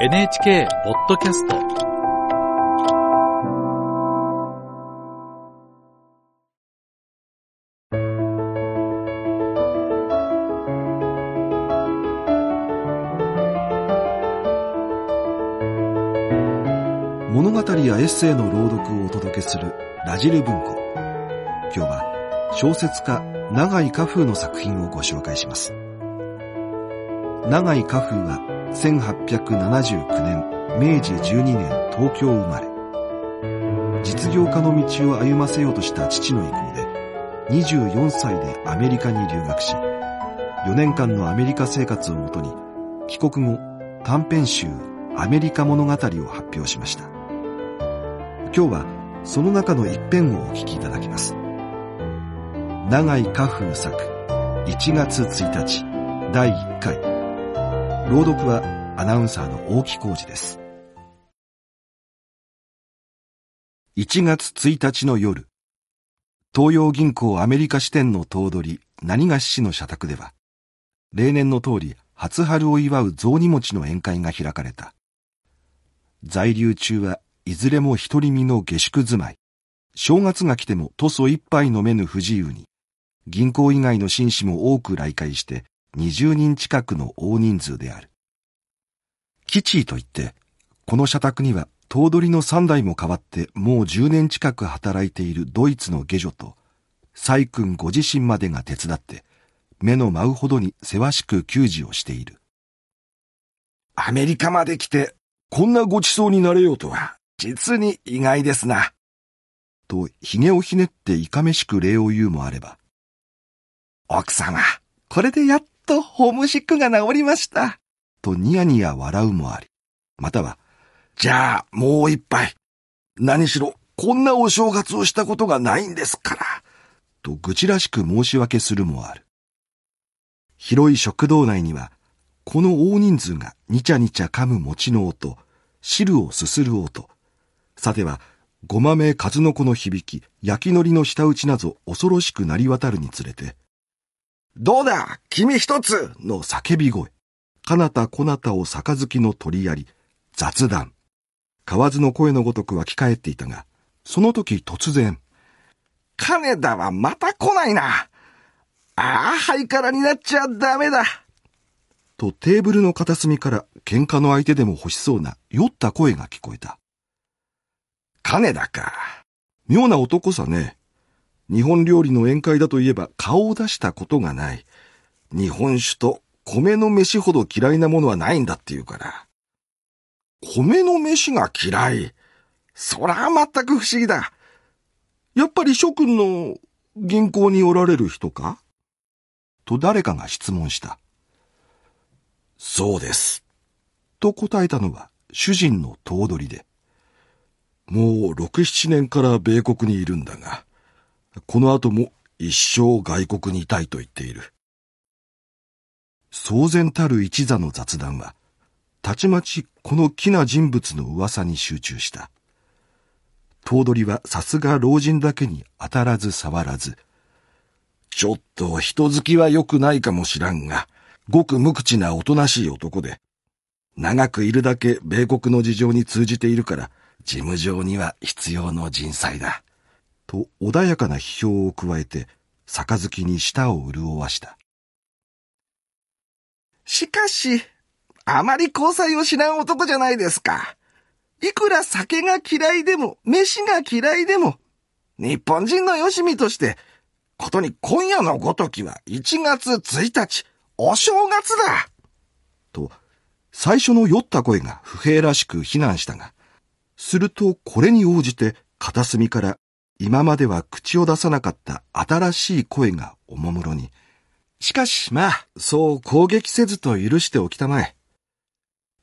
NHK ポッドキャスト物語やエッセイの朗読をお届けするラジル文庫。今日は小説家長井家風の作品をご紹介します。長井家風は1879年明治12年東京生まれ。実業家の道を歩ませようとした父の意向で24歳でアメリカに留学し、4年間のアメリカ生活をもとに帰国後短編集アメリカ物語を発表しました。今日はその中の一編をお聞きいただきます。長井家風作1月1日第1回朗読はアナウンサーの大木浩二です。1月1日の夜東洋銀行アメリカ支店の頭取何がし市の社宅では例年の通り初春を祝う雑煮餅の宴会が開かれた。在留中はいずれも独り身の下宿住まい。正月が来ても塗装一杯飲めぬ不自由に、銀行以外の紳士も多く来会して20人近くの大人数である。キチーといって、この社宅には頭取の三代も変わってもう10年近く働いているドイツの下女と、細君ご自身までが手伝って、目の舞うほどにせわしく給仕をしている。アメリカまで来て、こんなごちそうになれようとは、実に意外ですな。と、髭をひねっていかめしく礼を言うもあれば。奥様、これでやっとホームシックが治りました。とニヤニヤ笑うもあり。または、じゃあ、もう一杯。何しろ、こんなお正月をしたことがないんですから。と愚痴らしく申し訳するもある。広い食堂内には、この大人数がにちゃにちゃ噛む餅の音、汁をすする音、さては、ごまめ数の子の響き、焼き海苔の舌打ちなど恐ろしくなり渡るにつれて、どうだ君一つの叫び声、かなたこなたを杯の取りやり、雑談。河の声のごとく湧き返っていたが、その時突然、金田はまた来ないな。ああ、ハイカラになっちゃダメだ。とテーブルの片隅から喧嘩の相手でも欲しそうな酔った声が聞こえた。金田か。妙な男さね。日本料理の宴会だといえば顔を出したことがない。日本酒と米の飯ほど嫌いなものはないんだって言うから。米の飯が嫌い。そら全く不思議だ。やっぱり諸君の銀行におられる人か？と誰かが質問した。そうです。と答えたのは主人の頭取で。もう六七年から米国にいるんだが、この後も一生外国にいたいと言っている。騒然たる一座の雑談は、たちまちこの奇な人物の噂に集中した。頭取はさすが老人だけに当たらず触らず、ちょっと人好きは良くないかもしらんが、ごく無口なおとなしい男で、長くいるだけ米国の事情に通じているから、事務上には必要の人才だ。と穏やかな批評を加えて、杯に舌を潤わした。しかし、あまり交際をしない男じゃないですか。いくら酒が嫌いでも、飯が嫌いでも、日本人のよしみとして、ことに今夜のごときは1月1日、お正月だと、最初の酔った声が不平らしく非難したが、するとこれに応じて片隅から今までは口を出さなかった新しい声がおもむろに、しかしまあ、そう攻撃せずと許しておきたまえ。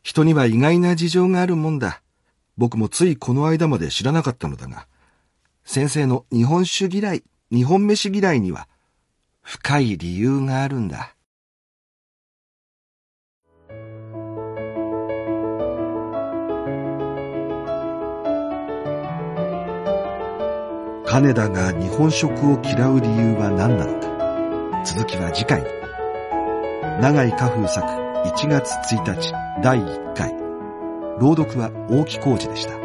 人には意外な事情があるもんだ。僕もついこの間まで知らなかったのだが、先生の日本酒嫌い、日本飯嫌いには深い理由があるんだ。金田が日本食を嫌う理由は何なのか。続きは次回。に長井家風作1月1日第1回。朗読は大木浩二でした。